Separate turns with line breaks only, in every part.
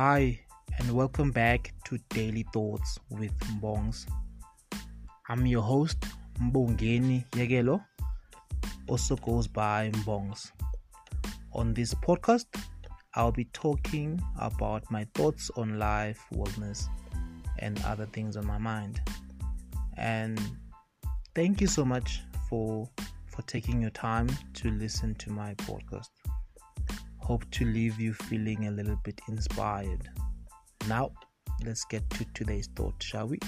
Hi, and welcome back to Daily Thoughts with Mbongs. I'm your host, Mbongeni Yegelo, also goes by Mbongs. On this podcast, I'll be talking about my thoughts on life, wellness, and other things on my mind. And thank you so much for for taking your time to listen to my podcast. Hope to leave you feeling a little bit inspired. Now, let's get to today's thought, shall we?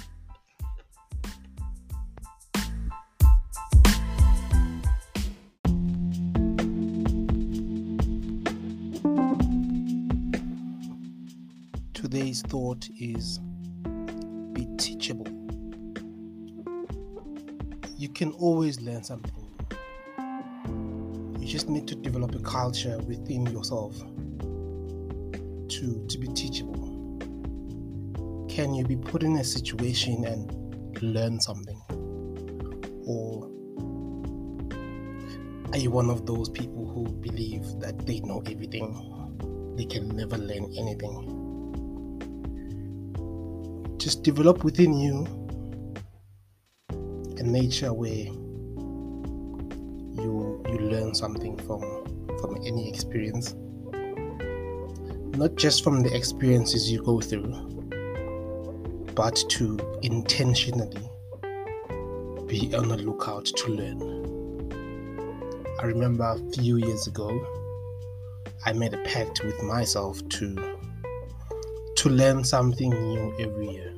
Today's thought is be teachable. You can always learn something. Just need to develop a culture within yourself to, to be teachable. Can you be put in a situation and learn something? Or are you one of those people who believe that they know everything? They can never learn anything. Just develop within you a nature where you you learn something from from any experience. Not just from the experiences you go through but to intentionally be on the lookout to learn. I remember a few years ago i made a pact with myself to to learn something new every year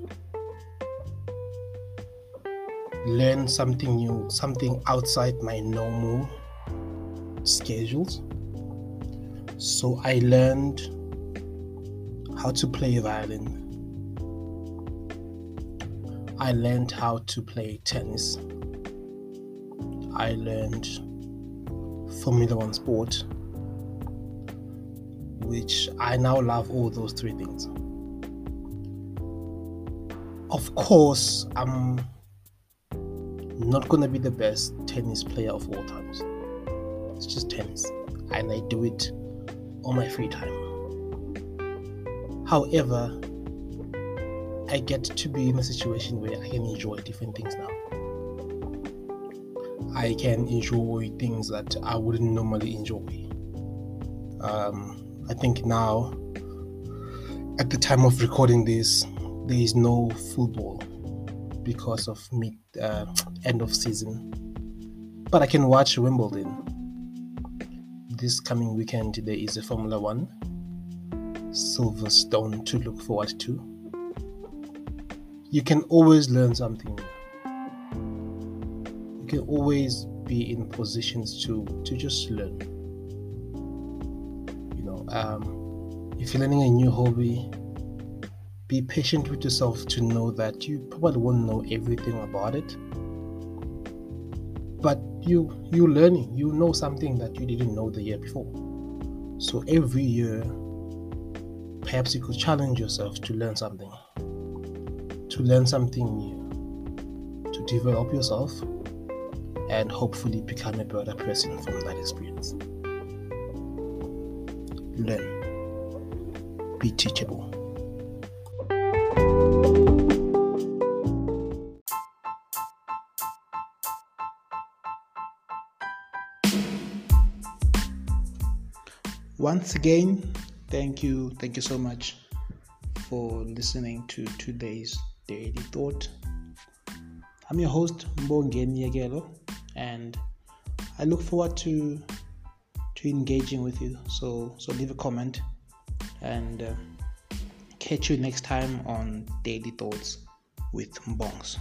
learn something new, something outside my normal schedules. So I learned how to play violin. I learned how to play tennis. I learned Formula One sport, which I now love all those three things. Of course, I'm not gonna be the best tennis player of all times. It's just tennis, and I do it on my free time. However, I get to be in a situation where I can enjoy different things now. I can enjoy things that I wouldn't normally enjoy. Um, I think now, at the time of recording this, there is no football because of mid uh, end of season. But I can watch Wimbledon. This coming weekend there is a Formula One Silverstone to look forward to. You can always learn something. You can always be in positions to to just learn. You know, um, if you're learning a new hobby, be patient with yourself to know that you probably won't know everything about it. But you you're learning. You know something that you didn't know the year before. So every year perhaps you could challenge yourself to learn something to learn something new to develop yourself and hopefully become a better person from that experience. Learn. Be teachable once again thank you thank you so much for listening to today's daily thought. I'm your host mbongeni yegelo and i look forward to to engaging with you. So so leave a comment and uh, catch you next time on daily thoughts with mbongs